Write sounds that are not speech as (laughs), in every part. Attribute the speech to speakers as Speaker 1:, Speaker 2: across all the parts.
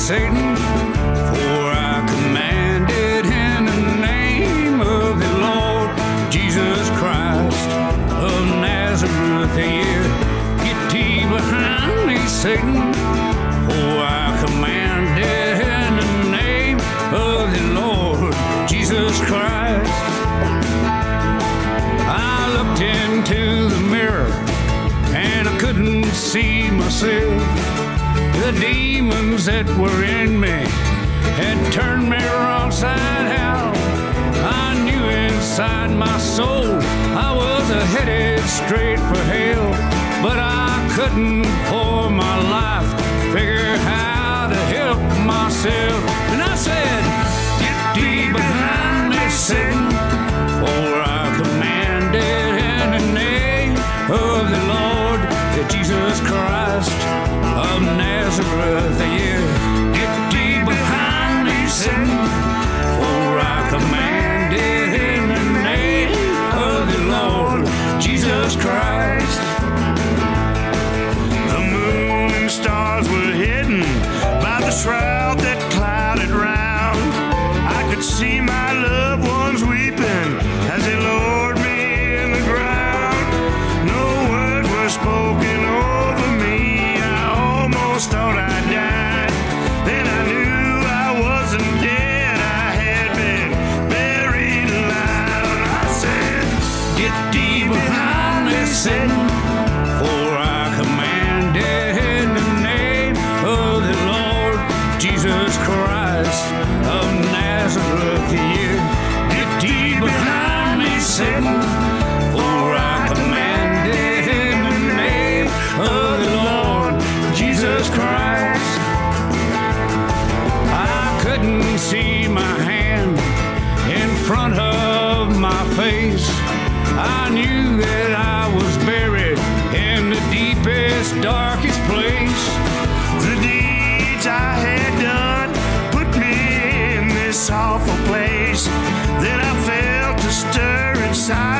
Speaker 1: Satan, demons that were in me had turned me wrong side out. I knew inside my soul I was headed straight for hell, but I couldn't for my life figure how to help myself. And I said, Get thee behind me, Satan,
Speaker 2: stir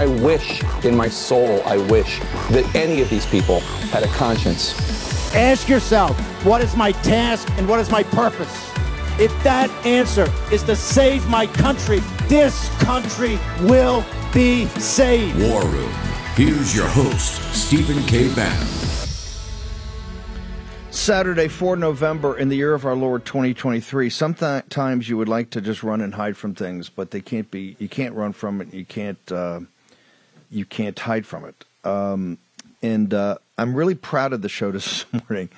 Speaker 3: I wish in my soul, I wish that any of these people had a conscience.
Speaker 4: Ask yourself, what is my task and what is my purpose? If that answer is to save my country, this country will be saved.
Speaker 5: War Room. Here's your host, Stephen K. Bannon.
Speaker 6: Saturday, 4 November, in the year of our Lord 2023. Sometimes you would like to just run and hide from things, but they can't be. You can't run from it. You can't. Uh, you can't hide from it. Um, and uh, I'm really proud of the show (laughs) this morning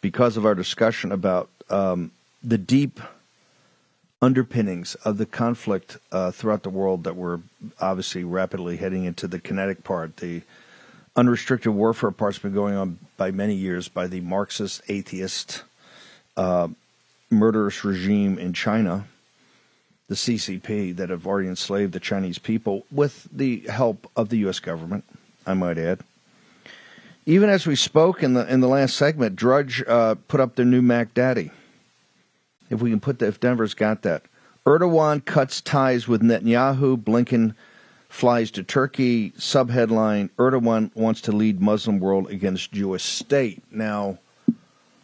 Speaker 6: because of our discussion about um, the deep underpinnings of the conflict uh, throughout the world that we're obviously rapidly heading into the kinetic part. The unrestricted warfare part's been going on by many years by the Marxist, atheist, uh, murderous regime in China, the CCP, that have already enslaved the Chinese people with the help of the U.S. government, I might add. Even as we spoke in the in the last segment, Drudge uh, put up their new Mac Daddy. If we can put that, if Denver's got that, Erdogan cuts ties with Netanyahu. Blinken flies to Turkey. Subheadline: Erdogan wants to lead Muslim world against Jewish state. Now,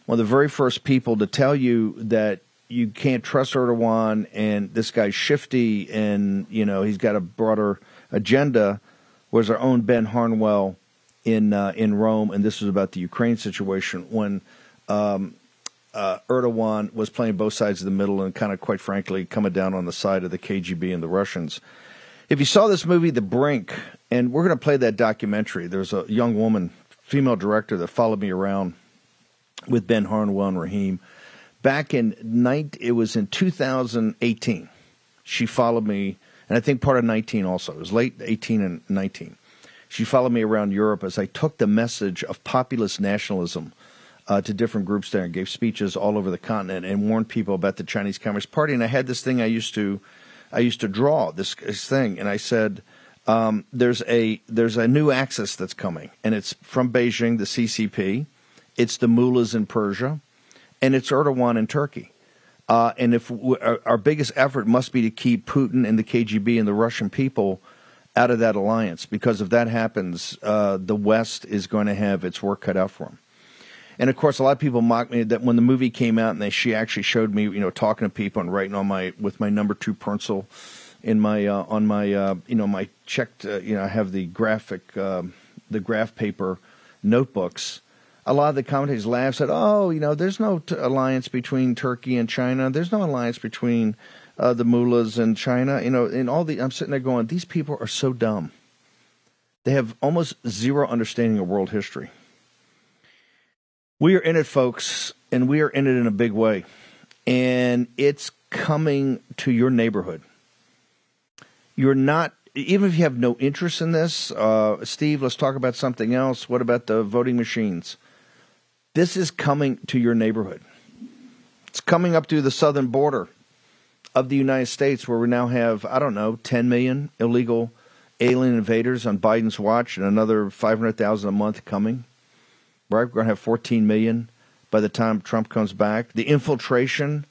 Speaker 6: one of the very first people to tell you that you can't trust Erdogan and this guy's shifty and you know he's got a broader agenda was our own Ben Harnwell in uh, in Rome, and this was about the Ukraine situation when um, uh, Erdogan was playing both sides of the middle and kind of, quite frankly, coming down on the side of the KGB and the Russians. If you saw this movie, The Brink, and we're going to play that documentary. There's a young woman, female director, that followed me around with Ben Harnwell and Raheem back in night. It was in 2018. She followed me, and I think part of 19 also. It was late 18 and 19 she followed me around Europe as I took the message of populist nationalism uh, to different groups there and gave speeches all over the continent and warned people about the Chinese Communist Party. And I had this thing I used to, I used to draw this, this thing, and I said, um, "There's a there's a new axis that's coming, and it's from Beijing, the CCP, it's the mullahs in Persia, and it's Erdogan in Turkey." Uh, and if our, our biggest effort must be to keep Putin and the KGB and the Russian people out of that alliance because if that happens, uh, the West is going to have its work cut out for them. And of course, a lot of people mock me that when the movie came out and they, she actually showed me, you know, talking to people and writing on my with my number two pencil in my uh, on my uh, you know my checked uh, you know I have the graphic um, the graph paper notebooks. A lot of the commentators laughed said, "Oh, you know, there's no t- alliance between Turkey and China. There's no alliance between." uh, the mullahs and China. You know, and all the I'm sitting there going, these people are so dumb. They have almost zero understanding of world history. We are in it, folks, and we are in it in a big way. And it's coming to your neighborhood. You're not, even if you have no interest in this, uh, Steve, let's talk about something else. What about the voting machines? This is coming to your neighborhood. It's coming up through the southern border of the United States, where we now have, I don't know, 10 million illegal alien invaders on Biden's watch and another 500,000 a month coming. Right? We're going to have 14 million by the time Trump comes back. The infiltration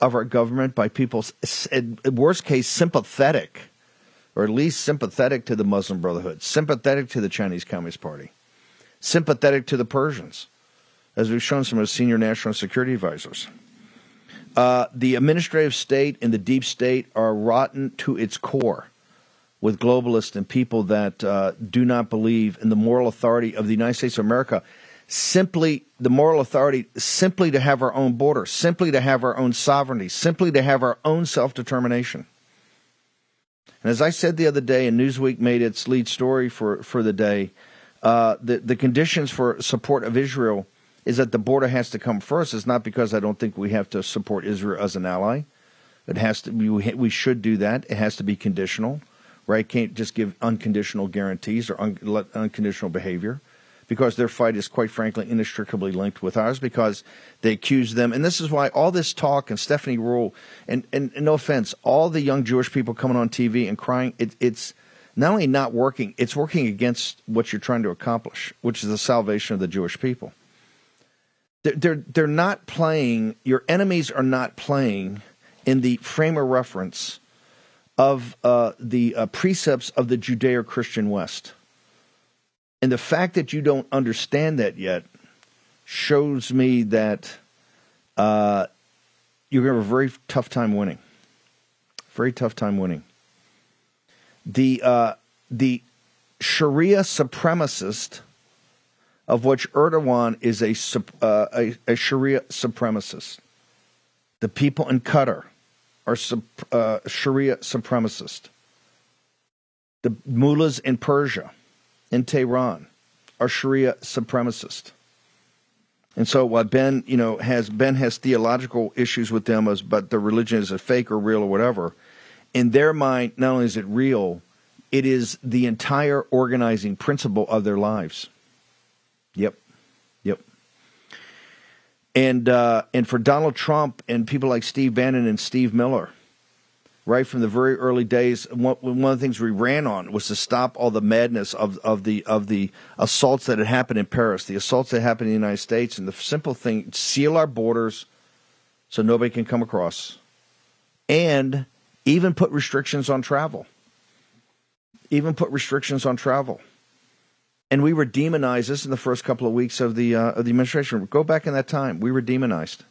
Speaker 6: of our government by people, worst case, sympathetic, or at least sympathetic to the Muslim Brotherhood, sympathetic to the Chinese Communist Party, sympathetic to the Persians, as we've shown some of the senior national security advisors. Uh, the administrative state and the deep state are rotten to its core with globalists and people that uh, do not believe in the moral authority of the United States of America. Simply, the moral authority, simply to have our own border, simply to have our own sovereignty, simply to have our own self determination. And as I said the other day, and Newsweek made its lead story for, for the day, uh, the, the conditions for support of Israel is that the border has to come first. It's not because I don't think we have to support Israel as an ally. It has to. We, we should do that. It has to be conditional, right? Can't just give unconditional guarantees or un, unconditional behavior, because their fight is quite frankly inextricably linked with ours. Because they accuse them, and this is why all this talk and Stephanie Ruhle, and, and, and no offense, all the young Jewish people coming on TV and crying, it, it's not only not working, it's working against what you're trying to accomplish, which is the salvation of the Jewish people they're they're not playing. Your enemies are not playing in the frame of reference of uh, the uh, precepts of the Judeo-Christian West, and the fact that you don't understand that yet shows me that uh, you're going to have a very tough time winning. Very tough time winning. The uh, the Sharia supremacist of which Erdogan is a, uh, a, a, Sharia supremacist. The people in Qatar are uh, Sharia supremacist. The mullahs in Persia, in Tehran, are Sharia supremacist. And so while Ben, you know, has Ben has theological issues with them as but the religion is a fake or real or whatever, in their mind, not only is it real, it is the entire organizing principle of their lives. Yep. Yep. And uh, and for Donald Trump and people like Steve Bannon and Steve Miller, right from the very early days, one, one of the things we ran on was to stop all the madness of, of the of the assaults that had happened in Paris, the assaults that happened in the United States, and the simple thing: seal our borders so nobody can come across, and even put restrictions on travel. Even put restrictions on travel. And we were demonized. This in the first couple of weeks of the uh, of the administration. Go back in that time, we were demonized.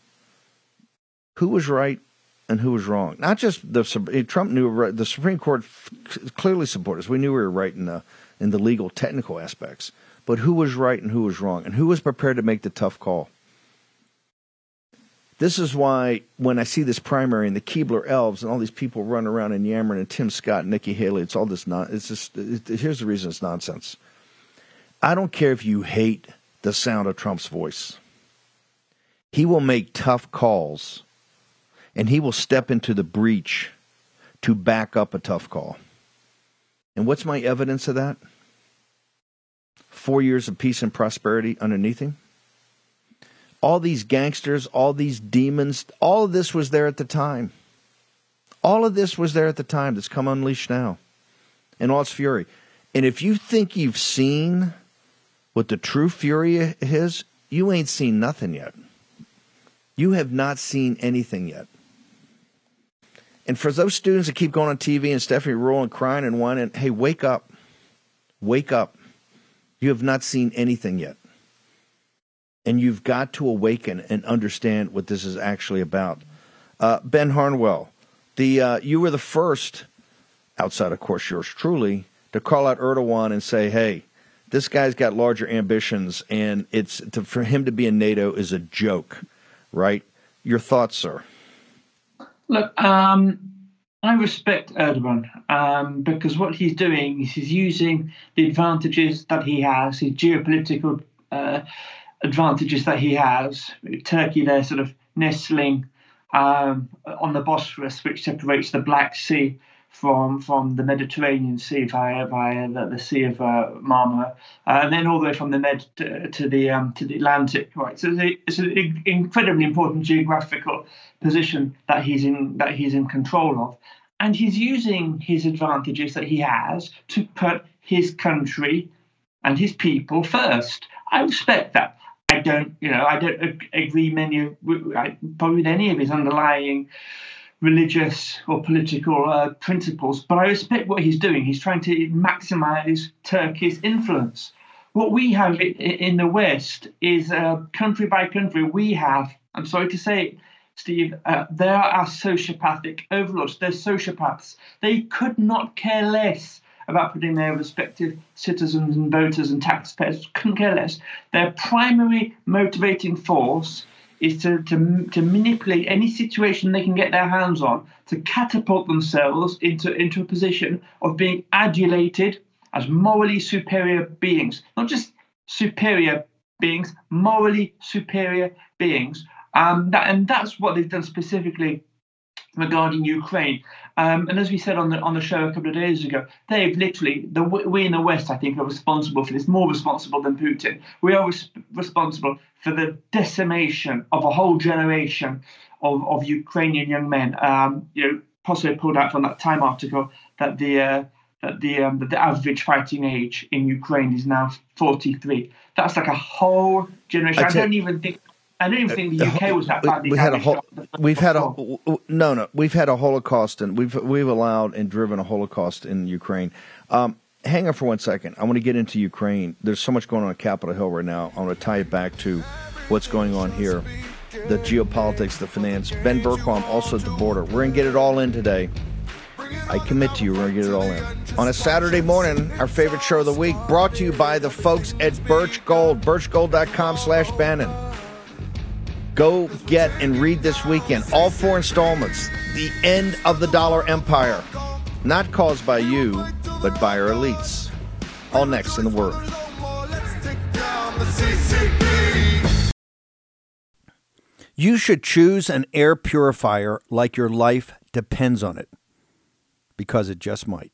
Speaker 6: Who was right and who was wrong? Not just the Trump knew the Supreme Court clearly supported us. We knew we were right in the in the legal technical aspects, but who was right and who was wrong, and who was prepared to make the tough call. This is why when I see this primary and the Keebler elves and all these people running around and yammering and Tim Scott and Nikki Haley, it's all this non. It's just it, here's the reason it's nonsense. I don't care if you hate the sound of Trump's voice. He will make tough calls and he will step into the breach to back up a tough call. And what's my evidence of that? Four years of peace and prosperity underneath him. All these gangsters, all these demons, all of this was there at the time. All of this was there at the time that's come unleashed now in all its fury. And if you think you've seen what the true fury is, you ain't seen nothing yet. You have not seen anything yet. And for those students that keep going on TV and Stephanie rolling, crying and whining, hey, wake up. Wake up. You have not seen anything yet. And you've got to awaken and understand what this is actually about. Uh, ben Harnwell, the uh, you were the first, outside of course yours truly, to call out Erdogan and say, hey, this guy's got larger ambitions, and it's to, for him to be in NATO is a joke, right? Your thoughts, sir?
Speaker 7: Look, um, I respect Erdogan um, because what he's doing is he's using the advantages that he has, his geopolitical uh, advantages that he has. Turkey, they're sort of nestling um, on the Bosphorus, which separates the Black Sea from from the Mediterranean Sea via via the, the Sea of uh, Marmara, uh, and then all the way from the Med to, to the um, to the Atlantic. Right, so it's an incredibly important geographical position that he's in that he's in control of, and he's using his advantages that he has to put his country and his people first. I respect that. I don't, you know, I don't agree many probably with any of his underlying religious or political uh, principles, but I respect what he's doing. He's trying to maximize Turkey's influence. What we have in the West is uh, country by country, we have, I'm sorry to say, Steve, uh, there are sociopathic overlords. They're sociopaths. They could not care less about putting their respective citizens and voters and taxpayers, couldn't care less. Their primary motivating force is to, to, to manipulate any situation they can get their hands on to catapult themselves into, into a position of being adulated as morally superior beings. Not just superior beings, morally superior beings. Um, that, and that's what they've done specifically regarding Ukraine. Um, and as we said on the on the show a couple of days ago, they've literally the we in the West, I think, are responsible for this, more responsible than Putin. We are res- responsible for the decimation of a whole generation of, of Ukrainian young men. Um, you know, possibly pulled out from that Time article that the uh, that the um, that the average fighting age in Ukraine is now 43. That's like a whole generation. I don't even think I don't even think the UK was that bad. We, had a whole,
Speaker 6: we've had a no, no. We've had a Holocaust, and we've we've allowed and driven a Holocaust in Ukraine. Um, hang on for one second. I want to get into Ukraine. There's so much going on at Capitol Hill right now. I want to tie it back to what's going on here, the geopolitics, the finance. Ben Bergquam also at the border. We're gonna get it all in today. I commit to you, we're gonna get it all in. On a Saturday morning, our favorite show of the week, brought to you by the folks at Birch Gold, birchgold.com slash Bannon. Go get and read this weekend all four installments The End of the Dollar Empire. Not caused by you, but by our elites. All next in the Word. You should choose an air purifier like your life depends on it, because it just might.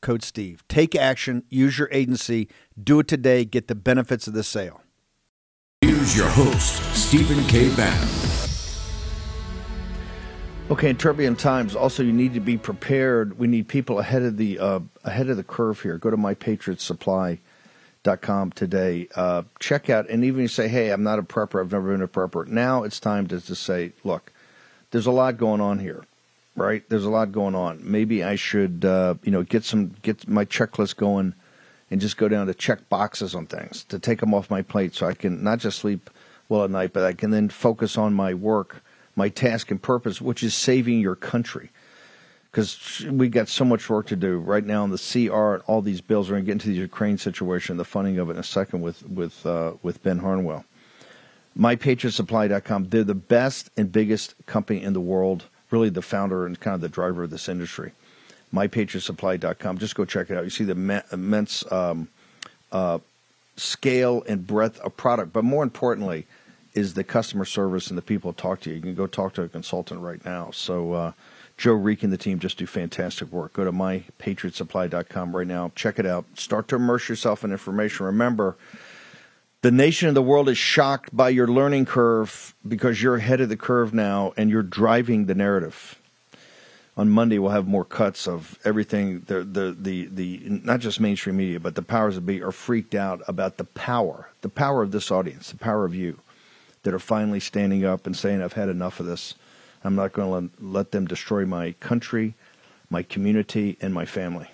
Speaker 6: code Steve. Take action, use your agency, do it today, get the benefits of the sale.
Speaker 5: Here's your host, Stephen K. Bannon.
Speaker 6: Okay, in turbulent times, also you need to be prepared. We need people ahead of the uh, ahead of the curve here. Go to mypatriotsupply.com today. Uh, check out, and even you say, "Hey, I'm not a prepper. I've never been a prepper." Now it's time to, to say, "Look, there's a lot going on here, right? There's a lot going on. Maybe I should, uh, you know, get some get my checklist going." and just go down to check boxes on things to take them off my plate so I can not just sleep well at night, but I can then focus on my work, my task and purpose, which is saving your country. Because we got so much work to do right now in the CR and all these bills. We're going to get into the Ukraine situation, the funding of it in a second with with uh, with Ben Harnwell. MyPatriotSupply.com. They're the best and biggest company in the world. Really, the founder and kind of the driver of this industry mypatriotsupply.com. Just go check it out. You see the immense um, uh, scale and breadth of product, but more importantly, is the customer service and the people talk to you. You can go talk to a consultant right now. So uh, Joe Reek and the team just do fantastic work. Go to mypatriotsupply.com right now. Check it out. Start to immerse yourself in information. Remember, the nation of the world is shocked by your learning curve because you're ahead of the curve now and you're driving the narrative on Monday we'll have more cuts of everything. The the the the not just mainstream media, but the powers that be are freaked out about the power, the power of this audience, the power of you, that are finally standing up and saying, "I've had enough of this. I'm not going to let, them destroy my country, my community, and my family."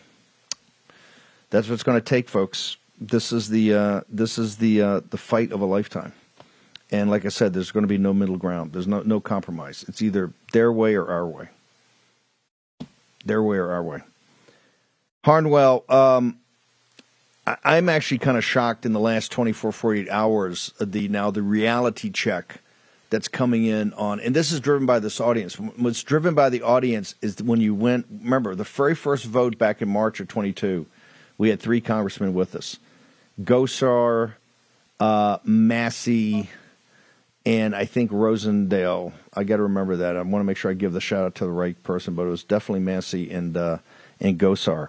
Speaker 6: That's what it's going to take, folks. This is the uh, this is the uh, the fight of a lifetime. And like I said, there's going to be no middle ground. There's no no compromise. It's either their way or our way their way or our way. Harnwell, um, I, am actually kind of shocked in the last 24, 48 hours, the now the reality check that's coming in on, and this is driven by this audience. What's driven by the audience is when you went, remember, the very first vote back in March of 22, we had three congressmen with us Gosar, uh, Massie, and I think Rosendale. I got to remember that. I want to make sure I give the shout out to the right person, but it was definitely Massie and uh, and Gosar.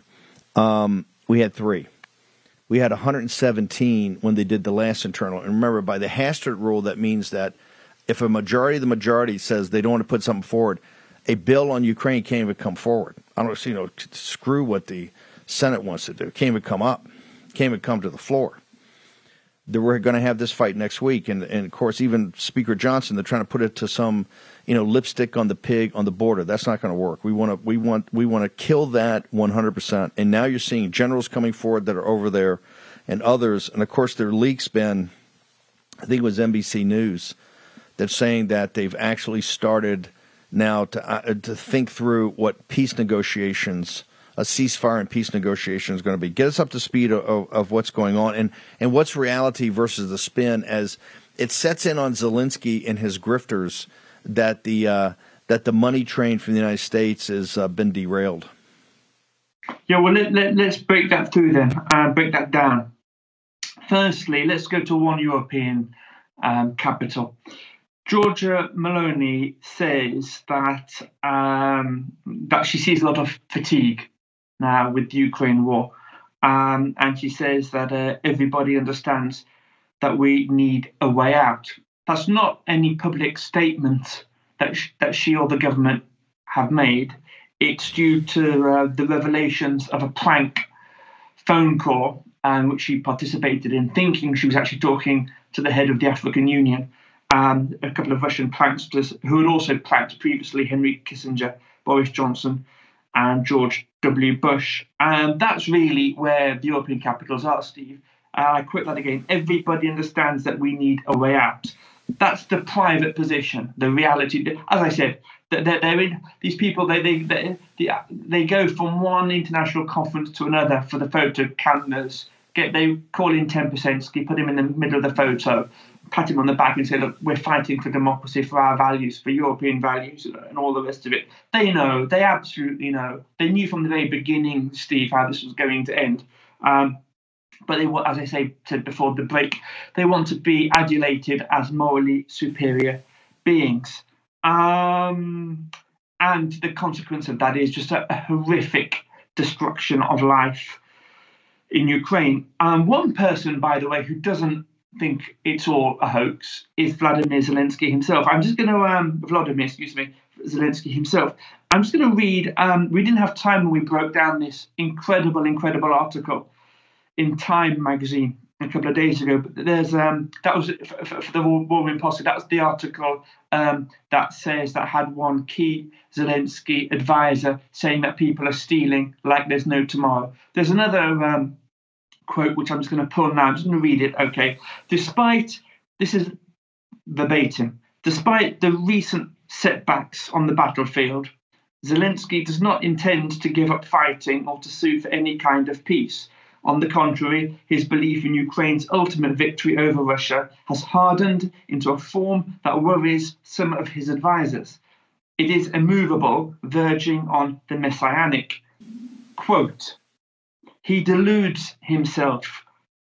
Speaker 6: Um, we had three. We had 117 when they did the last internal. And remember, by the Hastert rule, that means that if a majority of the majority says they don't want to put something forward, a bill on Ukraine can't even come forward. I don't you know screw what the Senate wants to do. Can't even come up. Can't even come to the floor that we're going to have this fight next week, and and of course even Speaker Johnson, they're trying to put it to some you know lipstick on the pig on the border. That's not going to work. We want to we want we want to kill that 100. percent And now you're seeing generals coming forward that are over there, and others, and of course there are leaks been. I think it was NBC News that's saying that they've actually started now to uh, to think through what peace negotiations a ceasefire and peace negotiation is going to be. Get us up to speed of, of, what's going on and, and what's reality versus the spin as it sets in on Zelensky and his grifters that the uh, that the money train from the United States has uh, been derailed.
Speaker 7: Yeah, well, let, let, us break that through then, and uh, break that down. Firstly, let's go to one European um, capital. Giorgia Meloni says that um, that she sees a lot of fatigue now with the Ukraine war, um, and she says that uh, everybody understands that we need a way out. That's not any public statement that sh- that she or the government have made. It's due to uh, the revelations of a prank phone call um, which she participated in, thinking she was actually talking to the head of the African Union and a couple of Russian pranksters who had also pranked previously Henry Kissinger, Boris Johnson, and George W. Bush. And that's really where the European capitals are, Steve. Uh, I quote that again. Everybody understands that we need a way out. That's the private position, the reality. As I said, they're, they're in these people. They, they they they go from one international conference to another for the photo cameras. Get they call in ten percent, put him in the middle of the photo, pat him on the back and say, look, we're fighting for democracy, for our values, for European values, and all the rest of it. They know, they absolutely know. They knew from the very beginning, Steve, how this was going to end. Um, but they, were, as I said before the break, they want to be adulated as morally superior beings. Um, and the consequence of that is just a, a horrific destruction of life in Ukraine. Um, one person, by the way, who doesn't think it's all a hoax is Vladimir Zelensky himself. I'm just going to, um, Vladimir, excuse me, Zelensky himself. I'm just going to read. Um, we didn't have time when we broke down this incredible, incredible article in Time magazine a couple of days ago. But there's um, that was for, for the War Room Posse. That was the article um, that says that had one key Zelensky advisor saying that people are stealing like there's no tomorrow. There's another um, quote which I'm just going to pull now. I'm just going to read it. Okay. Despite this is verbatim. Despite the recent setbacks on the battlefield, Zelensky does not intend to give up fighting or to sue for any kind of peace. On the contrary, his belief in Ukraine's ultimate victory over Russia has hardened into a form that worries some of his advisers. It is immovable, verging on the messianic. Quote, he deludes himself,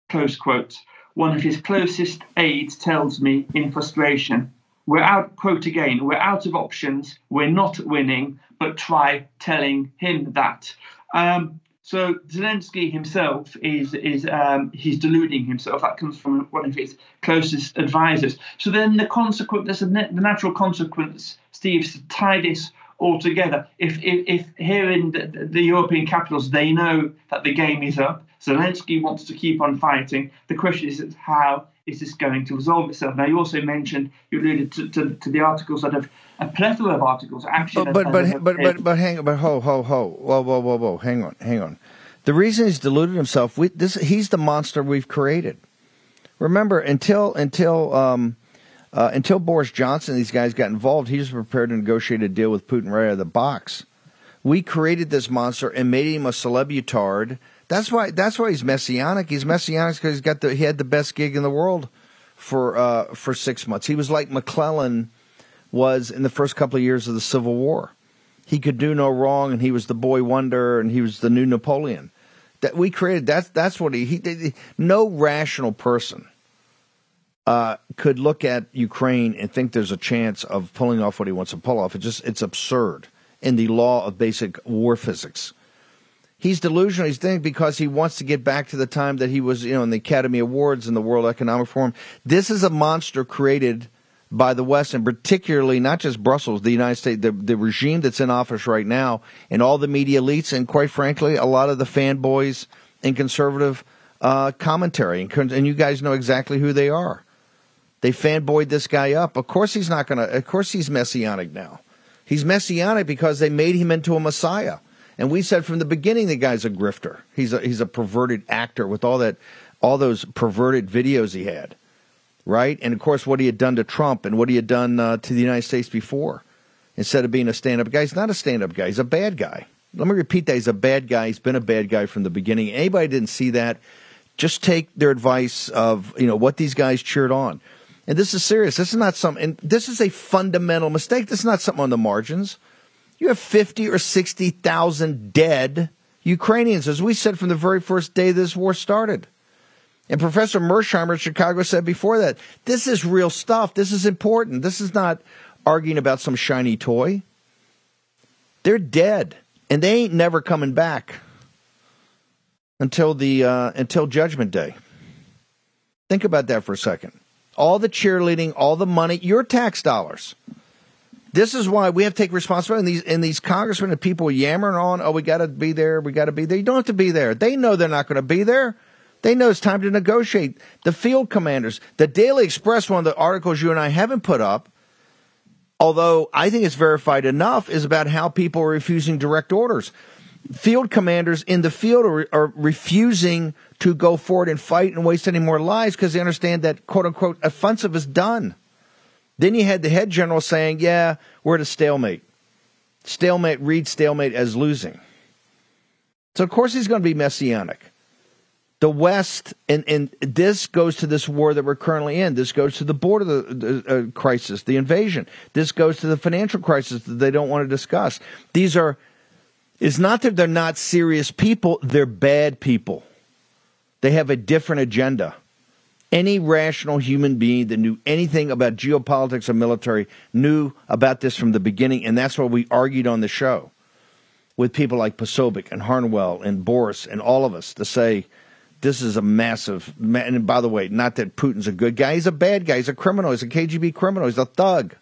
Speaker 7: close quote. One of his closest aides tells me in frustration, we're out, quote again, we're out of options, we're not winning, but try telling him that. Um, so Zelensky himself is is um, he's deluding himself. That comes from one of his closest advisors. So then the consequence, the natural consequence, Steve, to tie this all together. If if, if here in the, the, European capitals they know that the game is up, Zelensky wants to keep on fighting. The question is how is this going to resolve itself? Now you also mentioned you alluded to, to, to the articles that have a plethora of articles actually.
Speaker 6: But but but, but, but but hang but ho ho ho whoa whoa whoa whoa hang on hang on. The reason he's deluded himself, we, this he's the monster we've created. Remember until until um, uh, until Boris Johnson these guys got involved, he was prepared to negotiate a deal with Putin right out of the box. We created this monster and made him a celebutard. That's why that's why he's messianic. He's messianic because he's got the he had the best gig in the world for uh, for six months. He was like McClellan was in the first couple of years of the Civil War. He could do no wrong, and he was the boy wonder, and he was the new Napoleon. That we created. That's that's what he. he no rational person uh, could look at Ukraine and think there's a chance of pulling off what he wants to pull off. It just it's absurd in the law of basic war physics. He's delusional. He's thinking because he wants to get back to the time that he was, you know, in the Academy Awards and the World Economic Forum. This is a monster created by the West, and particularly not just Brussels, the United States, the, the regime that's in office right now, and all the media elites, and quite frankly, a lot of the fanboys and conservative uh, commentary. And, and you guys know exactly who they are. They fanboyed this guy up. Of course, he's not going to, of course, he's messianic now. He's messianic because they made him into a messiah. And we said from the beginning the guy's a grifter. He's a, he's a perverted actor with all that, all those perverted videos he had right? And of course, what he had done to Trump and what he had done uh, to the United States before. Instead of being a stand up guy, he's not a stand up guy, he's a bad guy. Let me repeat that. He's a bad guy. He's been a bad guy from the beginning. Anybody didn't see that, just take their advice of, you know, what these guys cheered on. And this is serious. This is not some, and this is a fundamental mistake. This is not something on the margins. You have 50 or 60,000 dead Ukrainians, as we said from the very first day this war started. And Professor Mearsheimer at Chicago said before that, this is real stuff. This is important. This is not arguing about some shiny toy. They're dead, and they ain't never coming back until the uh, until Judgment Day. Think about that for a second. All the cheerleading, all the money, your tax dollars. This is why we have to take responsibility. And these, and these congressmen and people yammering on, oh, we got to be there, we got to be there. You don't have to be there. They know they're not going to be there. They know it's time to negotiate. The field commanders, the Daily Express, one of the articles you and I haven't put up, although I think it's verified enough, is about how people are refusing direct orders. Field commanders in the field are, are refusing to go forward and fight and waste any more lives because they understand that quote unquote offensive is done. Then you had the head general saying, yeah, we're at a stalemate. Stalemate, read stalemate as losing. So, of course, he's going to be messianic the West, and, and this goes to this war that we're currently in. This goes to the border the, the uh, crisis, the invasion. This goes to the financial crisis that they don't want to discuss. These are, it's not that they're not serious people, they're bad people. They have a different agenda. Any rational human being that knew anything about geopolitics or military knew about this from the beginning, and that's what we argued on the show with people like Posobiec and Harnwell and Boris and all of us to say, this is a massive. And by the way, not that Putin's a good guy. He's a bad guy. He's a criminal. He's a KGB criminal. He's a thug.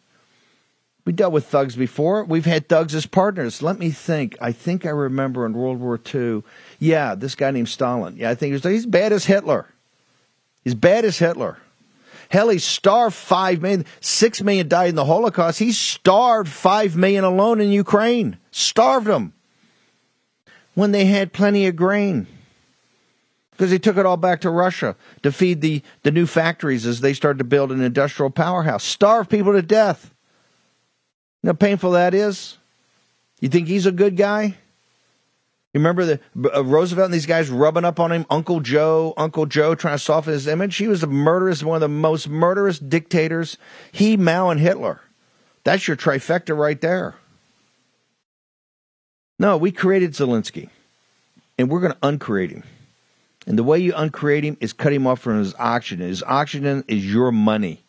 Speaker 6: We dealt with thugs before. We've had thugs as partners. Let me think. I think I remember in World War II. Yeah, this guy named Stalin. Yeah, I think he's, he's bad as Hitler. He's bad as Hitler. Hell, he starved five million. Six million died in the Holocaust. He starved five million alone in Ukraine. Starved them when they had plenty of grain because he took it all back to Russia to feed the, the new factories as they started to build an industrial powerhouse. Starve people to death. You know how painful that is? You think he's a good guy? You remember the uh, Roosevelt and these guys rubbing up on him, Uncle Joe, Uncle Joe, trying to soften his image. He was a murderous, one of the most murderous dictators. He, Mao, and Hitler. That's your trifecta right there. No, we created Zelensky, and we're going to uncreate him. And the way you uncreate him is cut him off from his oxygen. His oxygen is your money.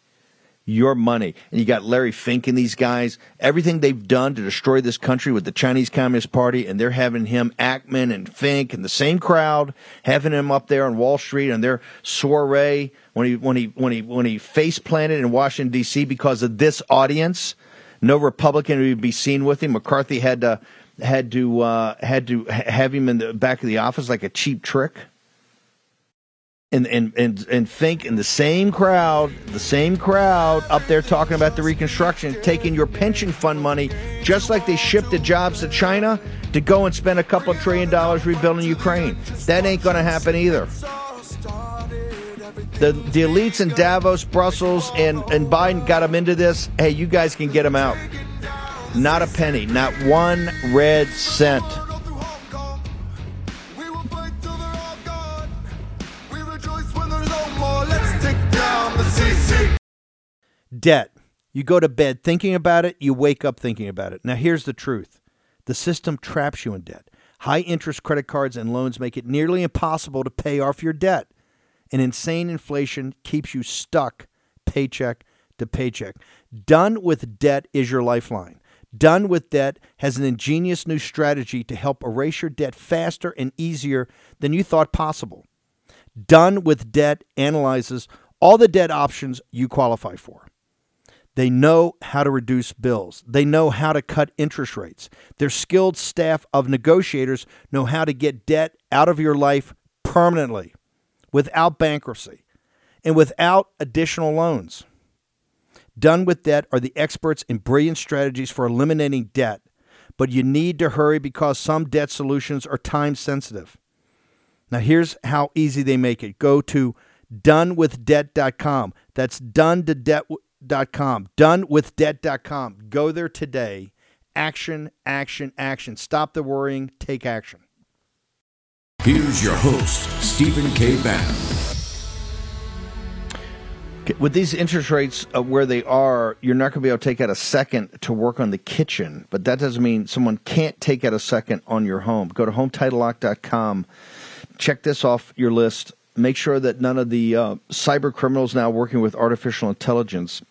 Speaker 6: Your money. And you got Larry Fink and these guys, everything they've done to destroy this country with the Chinese Communist Party, and they're having him, Ackman and Fink and the same crowd, having him up there on Wall Street and their soiree when he when he when he when he face planted in Washington D.C. because of this audience. No Republican would be seen with him. McCarthy had to had to uh, had to have him in the back of the office like a cheap trick and, and, and, and think in the same crowd, the same crowd up there talking about the reconstruction, taking your pension fund money, just like they shipped the jobs to China, to go and spend a couple trillion dollars rebuilding Ukraine. That ain't going to happen either. The, the elites in Davos, Brussels, and, and Biden got them into this. Hey, you guys can get them out. Not a penny, not one red cent. Debt. You go to bed thinking about it, you wake up thinking about it. Now, here's the truth the system traps you in debt. High interest credit cards and loans make it nearly impossible to pay off your debt. And insane inflation keeps you stuck paycheck to paycheck. Done with debt is your lifeline. Done with Debt has an ingenious new strategy to help erase your debt faster and easier than you thought possible. Done with Debt analyzes all the debt options you qualify for. They know how to reduce bills. They know how to cut interest rates. Their skilled staff of negotiators know how to get debt out of your life permanently without bankruptcy and without additional loans. Done with Debt are the experts in brilliant strategies for eliminating debt, but you need to hurry because some debt solutions are time sensitive. Now, here's how easy they make it go to donewithdebt.com. That's done to debt donewithdebt.com. Donewithdebt.com. Go there today. Action, action, action. Stop the worrying. Take action.
Speaker 5: Here's your host, Stephen K. Bann.
Speaker 6: With these interest rates uh, where they are, you're not going to be able to take out a second to work on the kitchen, but that doesn't mean someone can't take out a second on your home. Go to HomeTitleLock.com. Check this off your list Make sure that none of the uh, cyber criminals now working with artificial intelligence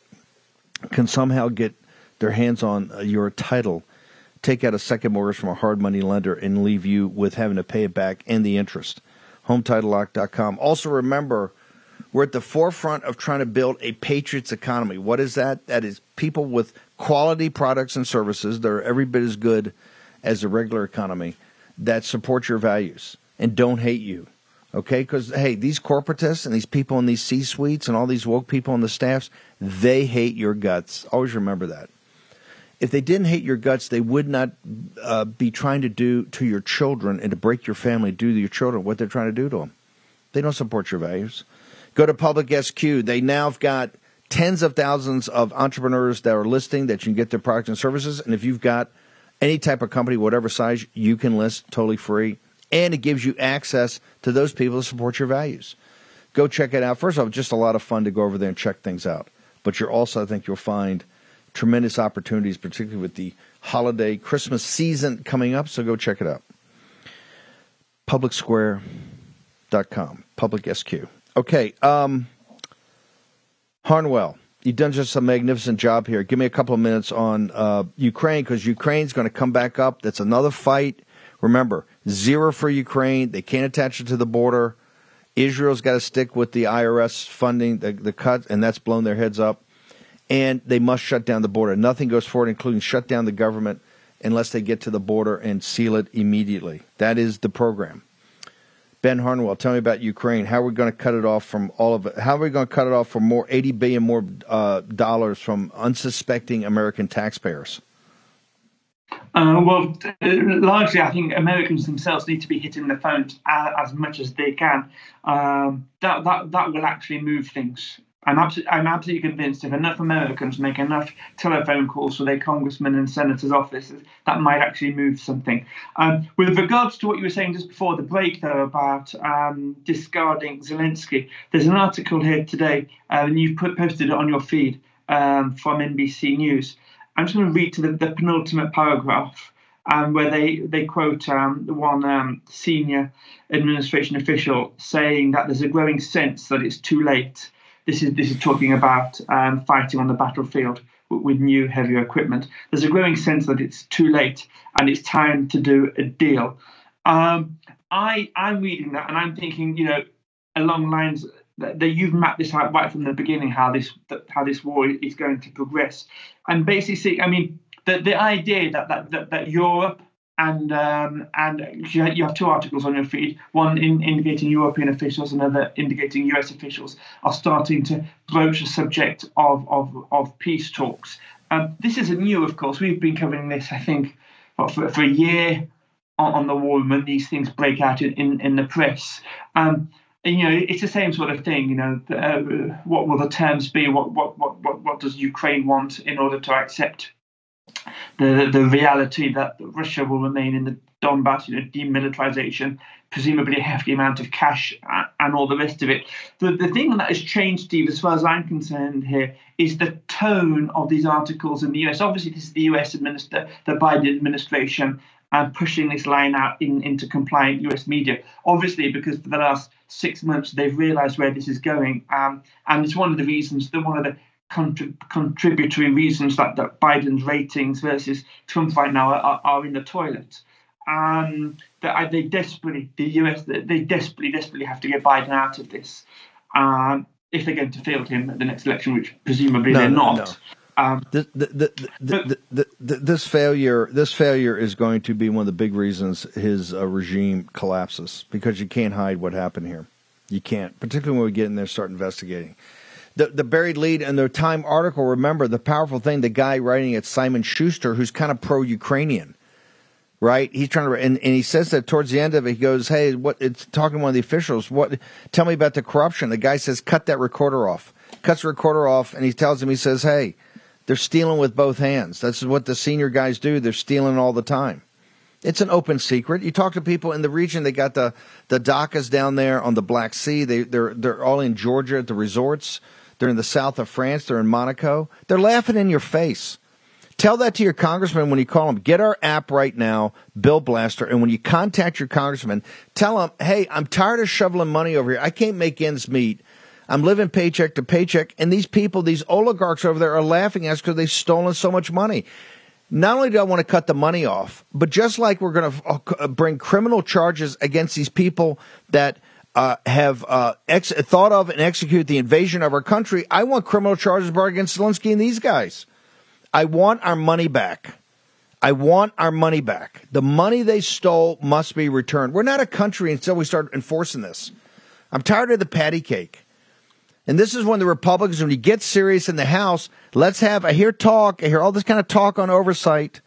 Speaker 6: can somehow get their hands on uh, your title, take out a second mortgage from a hard money lender, and leave you with having to pay it back and the interest. HomeTitleLock.com. Also, remember, we're at the forefront of trying to build a Patriots economy. What is that? That is people with quality products and services that are every bit as good as the regular economy that support your values and don't hate you. Okay? Because, hey, these corporatists and these people in these C suites and all these woke people on the staffs, they hate your guts. Always remember that. If they didn't hate your guts, they would not uh, be trying to do to your children and to break your family, do to your children what they're trying to do to them. They don't support your values. Go to Public SQ. They now have got tens of thousands of entrepreneurs that are listing that you can get their products and services. And if you've got any type of company, whatever size, you can list totally free. And it gives you access to those people to support your values. Go check it out. First of all, just a lot of fun to go over there and check things out. But you're also, I think, you'll find tremendous opportunities, particularly with the holiday Christmas season coming up. So go check it out. PublicSquare.com, Public SQ. Okay, um, Harnwell, you've done just a magnificent job here. Give me a couple of minutes on uh, Ukraine because Ukraine's going to come back up. That's another fight. Remember, zero for Ukraine. They can't attach it to the border. Israel's got to stick with the IRS funding, the, the cut, and that's blown their heads up. And they must shut down the border. Nothing goes forward, including shut down the government, unless they get to the border and seal it immediately. That is the program. Ben Harnwell, tell me about Ukraine. How are we going to cut it off from all of it? How are we going to cut it off for more eighty billion more uh, dollars from unsuspecting American taxpayers?
Speaker 7: Uh, well, largely, I think Americans themselves need to be hitting the phones as, as much as they can. Um, that that that will actually move things. I'm absolutely, I'm absolutely convinced if enough Americans make enough telephone calls to their congressmen and senators' offices, that might actually move something. Um, with regards to what you were saying just before the break, though, about um, discarding Zelensky, there's an article here today, uh, and you've put, posted it on your feed um, from NBC News. I'm just going to read to the, the penultimate paragraph. Um, where they they quote um, one um, senior administration official saying that there's a growing sense that it's too late this is this is talking about um, fighting on the battlefield with, with new heavier equipment. There's a growing sense that it's too late and it's time to do a deal. Um, I I'm reading that and I'm thinking, you know, along lines that, that you've mapped this out right from the beginning, how this how this war is going to progress, and basically, I mean, the the idea that that that, that Europe and um, and you have two articles on your feed, one in, indicating European officials, another indicating US officials are starting to broach the subject of of, of peace talks. Um, this isn't new, of course. We've been covering this, I think, for, for a year on, on, the war when these things break out in, in, in the press. Um, you know, it's the same sort of thing. You know, uh, what will the terms be? What, what what what what does Ukraine want in order to accept the the reality that Russia will remain in the Donbass, you know, demilitarization, presumably a hefty amount of cash, and all the rest of it. The the thing that has changed, Steve, as far as I'm concerned here, is the tone of these articles in the US. Obviously, this is the US administer, the Biden administration, and pushing this line out in, into compliant US media. Obviously, because for the last six months they've realised where this is going, um, and it's one of the reasons that one of the contrib- contributory reasons that, that Biden's ratings versus Trump right now are, are in the toilet. Um, that they desperately, the US, they desperately, desperately have to get Biden out of this. Um, if they're going to field him at the next election, which presumably no, they're no, not. No. Um,
Speaker 6: the, the, the, this failure, this failure is going to be one of the big reasons his uh, regime collapses because you can't hide what happened here. You can't, particularly when we get in there, start investigating the, the buried lead in the Time article, remember the powerful thing, the guy writing it, Simon Shuster, who's kind of pro Ukrainian, right? He's trying to, and, and he says that towards the end of it, he goes, Hey, what, it's talking to one of the officials. What, tell me about the corruption. The guy says, cut that recorder off. Cuts the recorder off, and he tells him, he says, Hey, they're stealing with both hands. That's what the senior guys do. They're stealing all the time. It's an open secret. You talk to people in the region. They got the the dachas down there on the Black Sea. They they're they're all in Georgia at the resorts. They're in the south of France. They're in Monaco. They're laughing in your face. Tell that to your congressman when you call him. Get our app right now, Bill Blaster, and when you contact your congressman, tell him, hey, I'm tired of shoveling money over here. I can't make ends meet. I'm living paycheck to paycheck, and these people, these oligarchs over there, are laughing at us because they've stolen so much money. Not only do I want to cut the money off, but just like we're going to uh, bring criminal charges against these people that uh, have uh, ex- thought of and execute the invasion of our country, I want criminal charges brought against Zelensky and these guys. I want our money back. I want our money back. The money they stole must be returned. We're not a country until we start enforcing this. I'm tired of the patty cake. And this is when the Republicans, when you get serious in the House, let's have, I hear talk, I hear all this kind of talk on oversight.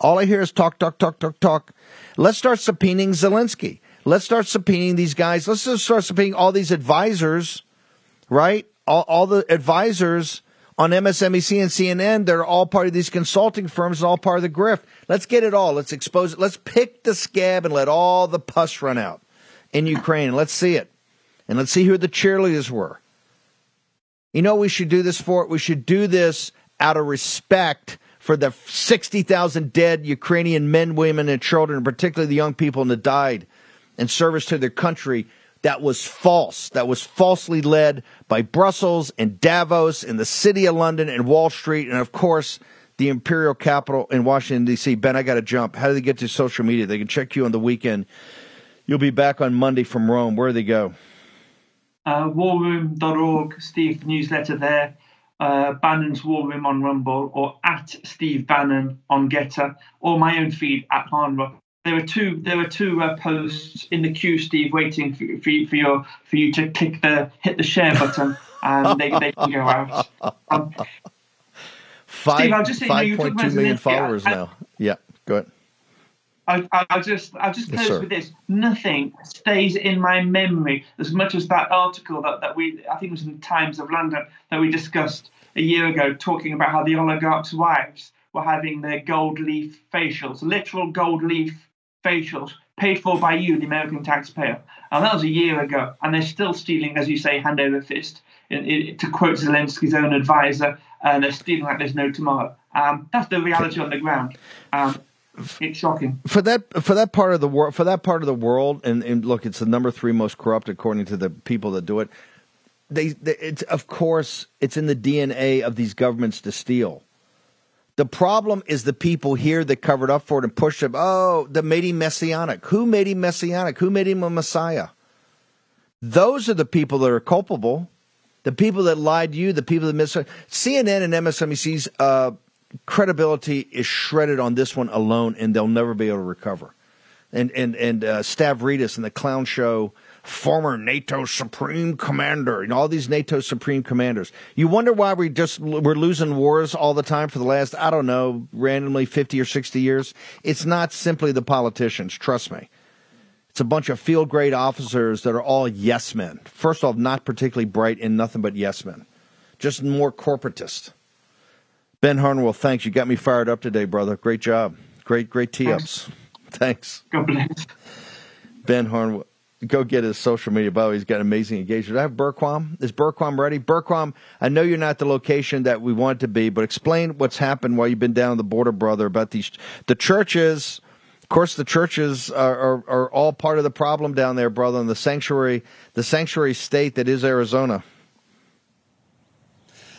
Speaker 6: All I hear is talk, talk, talk, talk, talk. Let's start subpoenaing Zelensky. Let's start subpoenaing these guys. Let's just start subpoenaing all these advisors, right? All, all the advisors on MSNBC and CNN that are all part of these consulting firms and all part of the grift. Let's get it all. Let's expose it. Let's pick the scab and let all the pus run out in Ukraine. Let's see it. And let's see who the cheerleaders were. You know we should do this for? We should do this out of respect for the 60,000 dead Ukrainian men, women, and children, particularly the young people that died in service to their country that was false, that was falsely led by Brussels and Davos and the city of London and Wall Street and, of course, the imperial capital in Washington, D.C. Ben, I got to jump. How do they get to social media? They can check you on the weekend. You'll be back on Monday from Rome. Where do they go?
Speaker 7: Uh, warroom.org, Steve newsletter there. Uh, Bannon's War Room on Rumble or at Steve Bannon on Gettr or my own feed at Harnrock there are two there are two uh, posts in the queue, Steve, waiting for, for, you, for your for you to click the hit the share button and they, they can go out. Um,
Speaker 6: five Steve, I'll just say, five point two million followers I, now. Yeah, go ahead.
Speaker 7: I, I'll just I'll just close yes, with this. Nothing stays in my memory as much as that article that, that we I think it was in the Times of London that we discussed a year ago, talking about how the oligarchs' wives were having their gold leaf facials, literal gold leaf facials paid for by you, the American taxpayer. And that was a year ago. And they're still stealing, as you say, hand over fist. In, in, to quote Zelensky's own advisor, and they're stealing like there's no tomorrow. Um, that's the reality on the ground. Um, it's shocking
Speaker 6: for that for that part of the world. For that part of the world, and, and, look, it's the number three most corrupt according to the people that do it. They, they, it's of course, it's in the DNA of these governments to steal. The problem is the people here that covered up for it and pushed him. Oh, that made him messianic. Who made him messianic? Who made him a Messiah? Those are the people that are culpable. The people that lied to you, the people that mis CNN and MSNBC's uh, credibility is shredded on this one alone, and they'll never be able to recover. And and and uh, Stavridis and the clown show former NATO supreme commander, and all these NATO supreme commanders. You wonder why we just we're losing wars all the time for the last I don't know randomly fifty or sixty years. It's not simply the politicians. Trust me. It's a bunch of field grade officers that are all yes men. First off, not particularly bright and nothing but yes men, just more corporatist. Ben Harnwell, thanks. You got me fired up today, brother. Great job. Great, great tee ups. Thanks.
Speaker 7: God bless.
Speaker 6: Ben Harnwell go get his social media. By the way, he's got amazing engagement. I have Bergquam. Is Bergquam ready? Bergquam, I know you're not the location that we want to be, but explain what's happened while you've been down the border, brother, about these the churches. Of course, the churches are, are, are all part of the problem down there, brother, in the sanctuary, the sanctuary state that is Arizona.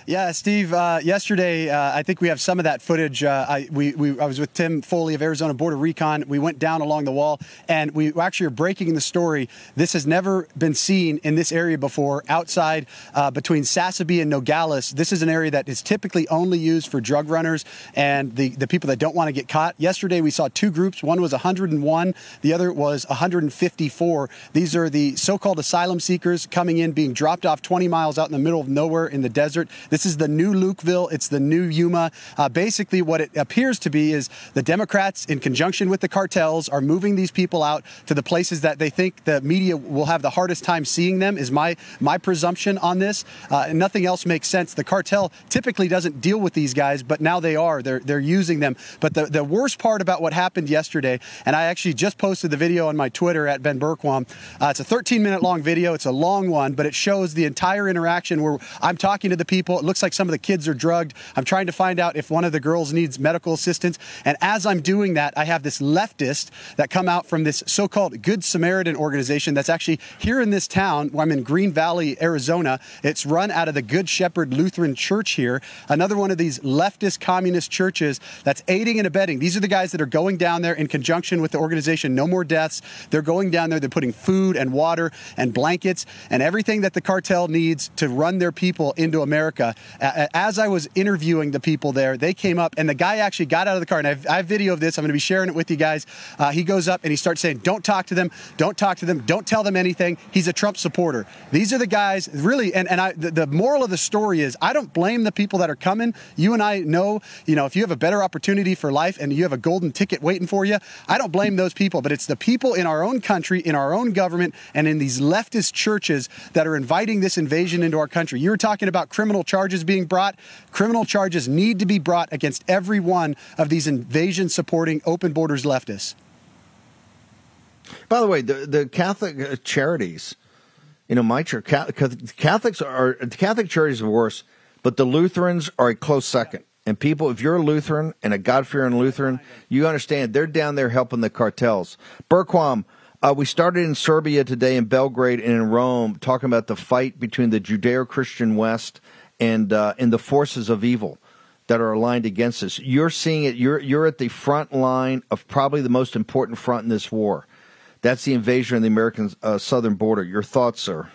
Speaker 8: Yeah, Steve. Uh, yesterday, uh, I think we have some of that footage. Uh, I, we, we, I was with Tim Foley of Arizona Border Recon. We went down along the wall, and we actually are breaking the story. This has never been seen in this area before. Outside uh, between Sasabe and Nogales, this is an area that is typically only used for drug runners and the, the people that don't want to get caught. Yesterday, we saw two groups. One was 101. The other was 154. These are the so-called asylum seekers coming in, being dropped off 20 miles out in the middle of nowhere in the desert. This is the new Lukeville. It's the new Yuma. Uh, basically, what it appears to be is the Democrats, in conjunction with the cartels, are moving these people out to the places that they think the media will have the hardest time seeing them. Is my my presumption on this. Uh, nothing else makes sense. The cartel typically doesn't deal with these guys, but now they are. They're they're using them. But the the worst part about what happened yesterday, and I actually just posted the video on my Twitter at Ben Bergquam. Uh, it's a 13 minute long video. It's a long one, but it shows the entire interaction where I'm talking to the people looks like some of the kids are drugged. I'm trying to find out if one of the girls needs medical assistance. And as I'm doing that, I have this leftist that come out from this so-called Good Samaritan organization that's actually here in this town. I'm in Green Valley, Arizona. It's run out of the Good Shepherd Lutheran Church here. Another one of these leftist communist churches that's aiding and abetting. These are the guys that are going down there in conjunction with the organization No More Deaths. They're going down there. They're putting food and water and blankets and everything that the cartel needs to run their people into America. As I was interviewing the people there, they came up and the guy actually got out of the car. And I have, I have video of this. I'm going to be sharing it with you guys. Uh, he goes up and he starts saying, Don't talk to them. Don't talk to them. Don't tell them anything. He's a Trump supporter. These are the guys, really. And, and I, the, the moral of the story is I don't blame the people that are coming. You and I know, you know, if you have a better opportunity for life and you have a golden ticket waiting for you, I don't blame those people. But it's the people in our own country, in our own government, and in these leftist churches that are inviting this invasion into our country. You were talking about criminal charges being brought. Criminal charges need to be brought against every one of these invasion supporting open borders leftists.
Speaker 6: By the way, the, the Catholic uh, charities, you know, my church, Catholics are, the Catholic charities are worse, but the Lutherans are a close second. And people, if you're a Lutheran and a God fearing Lutheran, you understand they're down there helping the cartels. Bergquam, uh, we started in Serbia today, in Belgrade and in Rome, talking about the fight between the Judeo Christian West and, uh, and the forces of evil that are aligned against us. You're seeing it, you're, you're at the front line of probably the most important front in this war. That's the invasion of the American uh, southern border. Your thoughts, sir?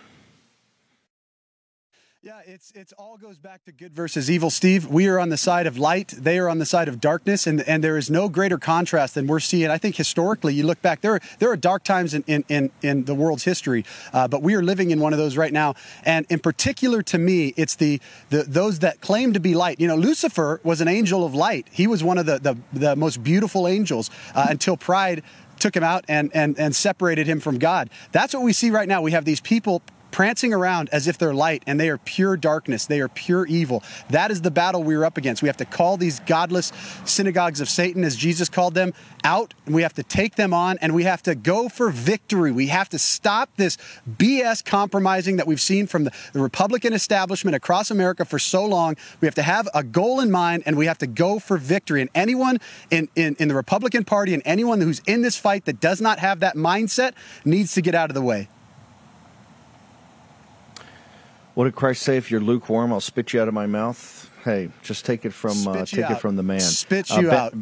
Speaker 8: Yeah, it's it's all goes back to good versus evil, Steve. We are on the side of light; they are on the side of darkness, and and there is no greater contrast than we're seeing. I think historically, you look back, there there are dark times in in in, in the world's history, uh, but we are living in one of those right now. And in particular, to me, it's the the those that claim to be light. You know, Lucifer was an angel of light. He was one of the the, the most beautiful angels uh, until pride took him out and, and, and separated him from God. That's what we see right now. We have these people prancing around as if they're light and they are pure darkness. They are pure evil. That is the battle we're up against. We have to call these godless synagogues of Satan, as Jesus called them, out. And we have to take them on and we have to go for victory. We have to stop this BS compromising that we've seen from the, the Republican establishment across America for so long. We have to have a goal in mind and we have to go for victory. And anyone in, in, in the Republican Party and anyone who's in this fight that does not have that mindset needs to get out of the way.
Speaker 6: What did Christ say? If you're lukewarm, I'll spit you out of my mouth. Hey, just take it from uh, take
Speaker 8: out.
Speaker 6: it from the man.
Speaker 8: Spit uh, you ben, out.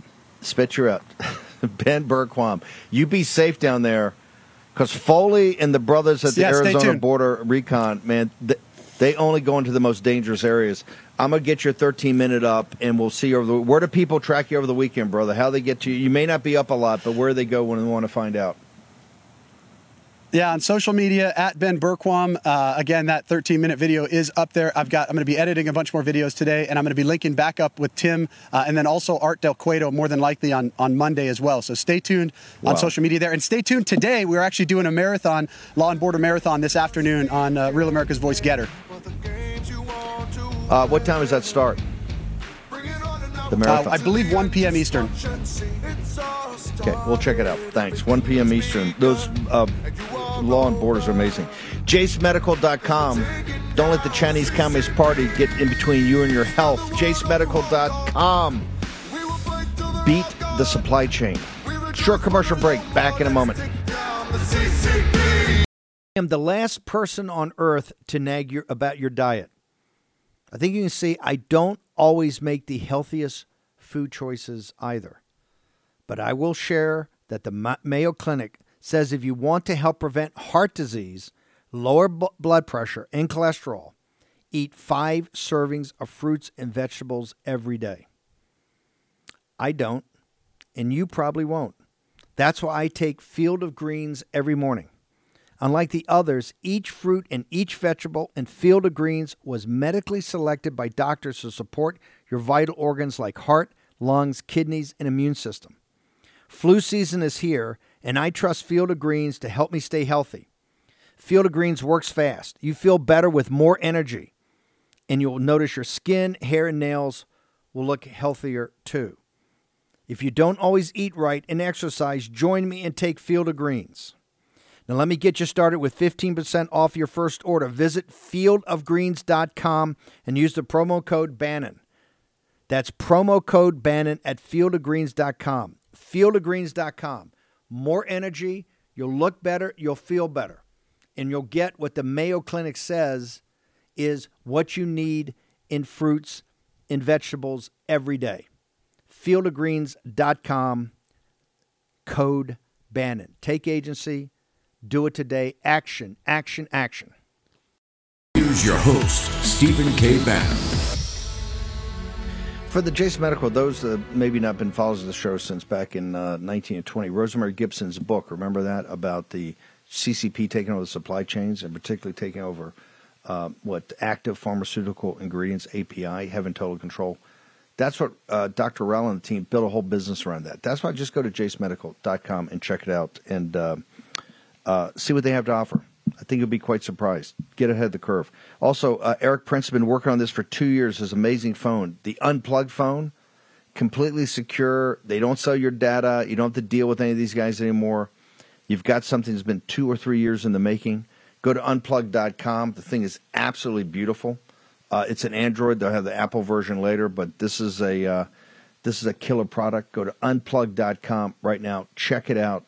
Speaker 6: Spit you out. (laughs) ben Bergquam, you be safe down there, because Foley and the brothers at the
Speaker 8: yeah,
Speaker 6: Arizona border recon, man, they only go into the most dangerous areas. I'm gonna get your 13 minute up, and we'll see you over the. Where do people track you over the weekend, brother? How they get to you? You may not be up a lot, but where do they go when they want to find out?
Speaker 8: Yeah, on social media at Ben Bergquam. Uh, again, that 13 minute video is up there. I've got. I'm going to be editing a bunch more videos today, and I'm going to be linking back up with Tim, uh, and then also Art Del Cueto more than likely on on Monday as well. So stay tuned wow. on social media there, and stay tuned today. We're actually doing a marathon, Law and Border Marathon, this afternoon on uh, Real America's Voice Gettr.
Speaker 6: Uh, what time does that start? The marathon.
Speaker 8: Uh, I believe 1 p.m. Eastern.
Speaker 6: Okay, we'll check it out. Thanks. 1 p.m. Eastern. Those uh, law and borders are amazing. JaseMedical.com. Don't let the Chinese Communist Party get in between you and your health. JaseMedical.com. Beat the supply chain. Short commercial break. Back in a moment.
Speaker 9: I am the last person on earth to nag your, about your diet. I think you can see I don't always make the healthiest food choices either. But I will share that the Mayo Clinic says if you want to help prevent heart disease, lower b- blood pressure, and cholesterol, eat five servings of fruits and vegetables every day. I don't, and you probably won't. That's why I take Field of Greens every morning. Unlike the others, each fruit and each vegetable in Field of Greens was medically selected by doctors to support your vital organs like heart, lungs, kidneys, and immune system. Flu season is here, and I trust Field of Greens to help me stay healthy. Field of Greens works fast. You feel better with more energy, and you'll notice your skin, hair, and nails will look healthier too. If you don't always eat right and exercise, join me and take Field of Greens. Now, let me get you started with 15% off your first order. Visit fieldofgreens.com and use the promo code Bannon. That's promo code Bannon at fieldofgreens.com. Fieldofgreens.com. More energy, you'll look better, you'll feel better, and you'll get what the Mayo Clinic says is what you need in fruits and vegetables every day. Fieldofgreens.com, code Bannon. Take agency, do it today. Action, action, action.
Speaker 5: Here's your host, Stephen K. Bannon.
Speaker 6: For the Jason Medical, those that maybe not been followers of the show since back in uh, 1920, Rosemary Gibson's book, remember that, about the CCP taking over the supply chains and particularly taking over uh, what active pharmaceutical ingredients, API, having total control. That's what uh, Dr. Rowell and the team built a whole business around that. That's why just go to jasemedical.com and check it out and uh, uh, see what they have to offer. I think you'll be quite surprised. Get ahead of the curve. Also, uh, Erik Prince has been working on this for two years. His amazing phone, the unplugged phone, completely secure. They don't sell your data. You don't have to deal with any of these guys anymore. You've got something that's been two or three years in the making. Go to unplugged.com. The thing is absolutely beautiful. Uh, it's an Android. They'll have the Apple version later, but this is a uh, this is a killer product. Go to unplugged.com right now. Check it out.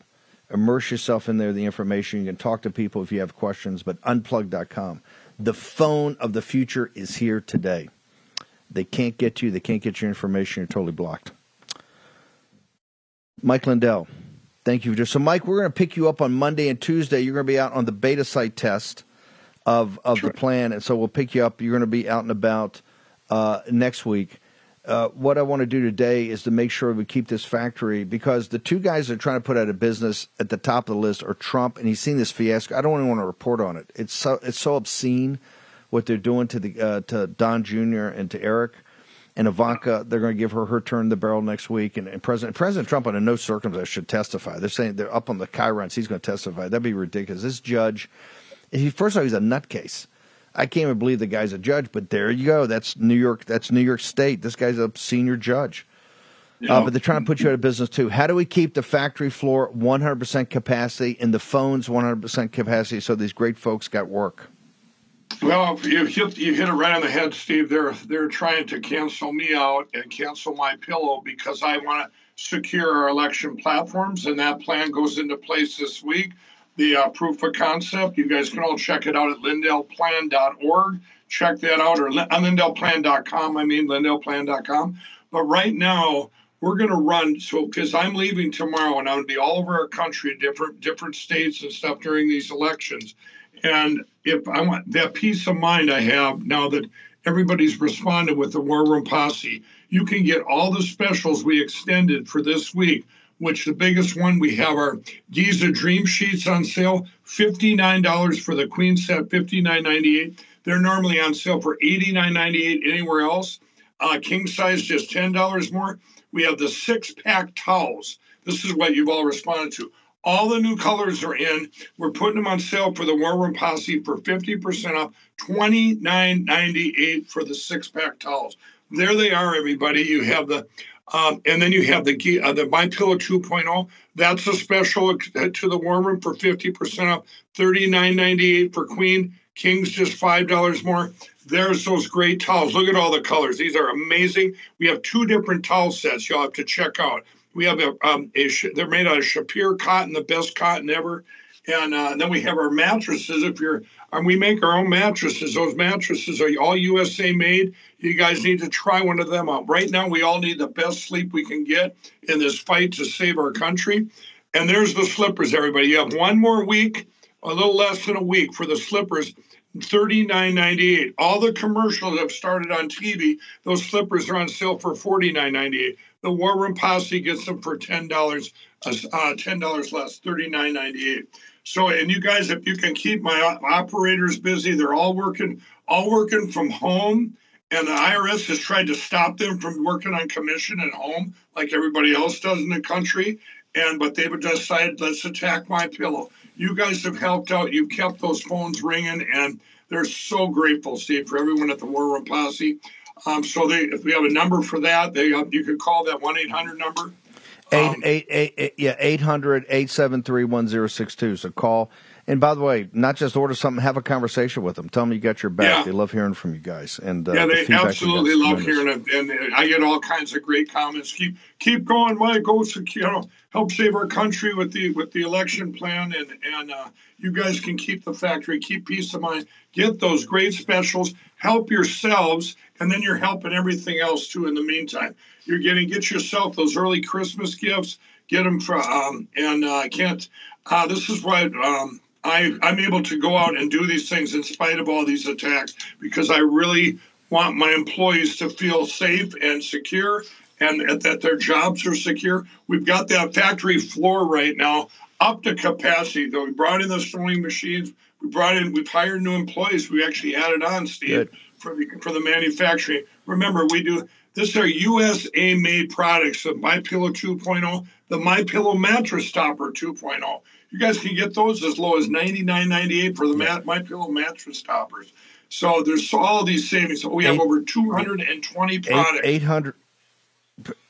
Speaker 6: Immerse yourself in there. The information you can talk to people if you have questions. But unplugged.com. The phone of the future is here today. They can't get you. They can't get your information. You're totally blocked. Mike Lindell, thank you. So, Mike, we're going to pick you up on Monday and Tuesday. You're going to be out on the beta site test of of the plan, and so we'll pick you up. You're going to be out and about uh, next week. Uh, what I want to do today is to make sure we keep this factory because the two guys that are trying to put out a business at the top of the list are Trump, and he's seen this fiasco. I don't even want to report on it. It's so it's so obscene what they're doing to the uh, to Don Jr. and to Eric and Ivanka. They're going to give her her turn in the barrel next week, and, and President President Trump under no circumstances should testify. They're saying they're up on the chyrons. He's going to testify. That'd be ridiculous. This judge, he, first of all, he's a nutcase. I can't even believe the guy's a judge, but there you go. That's New York. That's New York State. This guy's a senior judge.
Speaker 10: Yeah.
Speaker 6: Uh, but they're trying to put you out of business too. How do we keep the factory floor 100% capacity and the phones 100% capacity so these great folks got work?
Speaker 10: Well, you hit you hit it right on the head, Steve. They're they're trying to cancel me out and cancel my pillow because I want to secure our election platforms, and that plan goes into place this week the uh, proof of concept. You guys can all check it out at lindellplan.org. Check that out, or on lindellplan.com. I mean, lindellplan.com. But right now, we're going to run so because I'm leaving tomorrow, and I'm going to be all over our country, different different states and stuff during these elections. And if I want that peace of mind I have now that everybody's responded with the War Room Posse, you can get all the specials we extended for this week which the biggest one we have our Giza Dream Sheets on sale, $59 for the queen set, $59.98. They're normally on sale for $89.98 anywhere else. Uh, king size just $10 more. We have the six pack towels. This is what you've all responded to. All the new colors are in. We're putting them on sale for the War Room Posse for 50% off, $29.98 for the six pack towels. There they are, everybody. You have the um, and then you have the uh, the My Pillow 2.0. That's a special to the War Room for 50% off, $39.98 for Queen. King's just $5 more. There's those great towels. Look at all the colors. These are amazing. We have two different towel sets you'll have to check out. We have a, um, a they're made out of Shapir cotton, the best cotton ever. And, uh, then we have our mattresses. If you're, and we make our own mattresses. Those mattresses are all USA made. You guys need to try one of them out. Right now, we all need the best sleep we can get in this fight to save our country. And there's the slippers, everybody. You have one more week, a little less than a week for the slippers. $39.98. All the commercials have started on TV. Those slippers are on sale for $49.98. The War Room Posse gets them for $10, uh, $10 less, $39.98. So, and you guys, if you can keep my operators busy, they're all working, all working from home. And the IRS has tried to stop them from working on commission at home, like everybody else does in the country. And but they've decided, let's attack my pillow. You guys have helped out. You've kept those phones ringing, and they're so grateful, Steve, for everyone at the War Room Posse. Um, so they, if we have a number for that, they uh, you could call that one eight hundred number.
Speaker 6: Eight, um, eight, eight, eight, yeah, 800 873 1062. So call And by the way, not just order something, have a conversation with them. Tell them you got your back.
Speaker 10: Yeah.
Speaker 6: They love hearing from you guys. And uh,
Speaker 10: yeah, they
Speaker 6: we
Speaker 10: absolutely love hearing it, and I get all kinds of great comments. Keep keep going, Mike. Go, you know, help save our country with the with the election plan, and and uh, you guys can keep the factory, keep peace of mind, get those great specials, help yourselves, and then you're helping everything else too. In the meantime, you're getting get yourself those early Christmas gifts, get them for um, and uh, I can't. Uh, this is why um, I, I'm able to go out and do these things in spite of all these attacks because I really want my employees to feel safe and secure and that their jobs are secure. We've got that factory floor right now up to capacity. Though we brought in the sewing machines, we brought in, we've hired new employees. We actually added on, Steve, for the for the manufacturing. Remember, we do this are USA made products. The My Pillow 2.0, the My Pillow mattress topper 2.0. You guys can get those as low as $99.98 for the mat, My Pillow mattress toppers. So there's all these savings. We have
Speaker 6: Eight-
Speaker 10: over 220 products.
Speaker 6: 800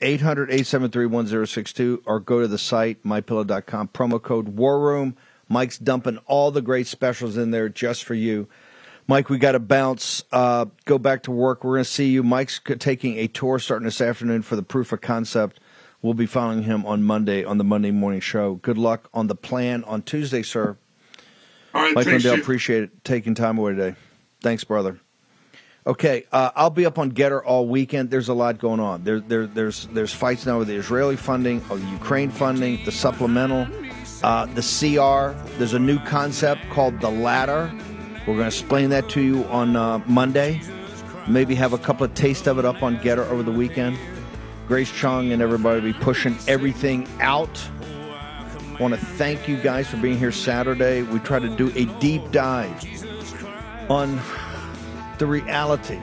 Speaker 6: 800 873 1062 or go to the site mypillow.com promo code war room mike's dumping all the great specials in there just for you mike we got to bounce uh, go back to work we're going to see you mike's taking a tour starting this afternoon for the proof of concept we'll be following him on monday on the monday morning show good luck on the plan on tuesday sir
Speaker 10: All right,
Speaker 6: mike lindell appreciate it taking time away today thanks brother Okay, uh, I'll be up on Gettr all weekend. There's a lot going on. There, there, there's there's fights now with the Israeli funding, of the Ukraine funding, the supplemental, uh, the CR. There's a new concept called the ladder. We're going to explain that to you on uh, Monday. Maybe have a couple of taste of it up on Gettr over the weekend. Grace Chung and everybody be pushing everything out. Want to thank you guys for being here Saturday. We try to do a deep dive on the reality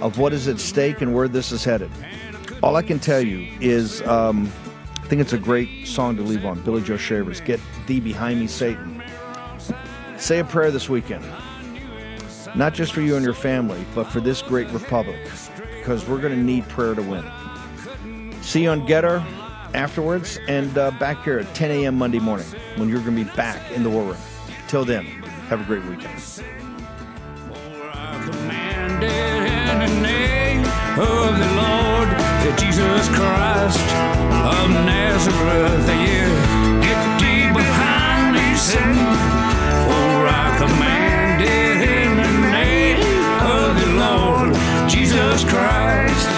Speaker 6: of what is at stake and where this is headed. All I can tell you is um, I think it's a great song to leave on. Billy Joe Shavers, Get Thee Behind Me, Satan. Say a prayer this weekend, not just for you and your family, but for this great republic, because we're going to need prayer to win. See you on Gettr afterwards and uh, back here at 10 a.m. Monday morning when you're going to be back in the war room. Till then, have a great weekend.
Speaker 1: Jesus Christ of Nazareth. Yeah, get thee behind me, Satan, Christ.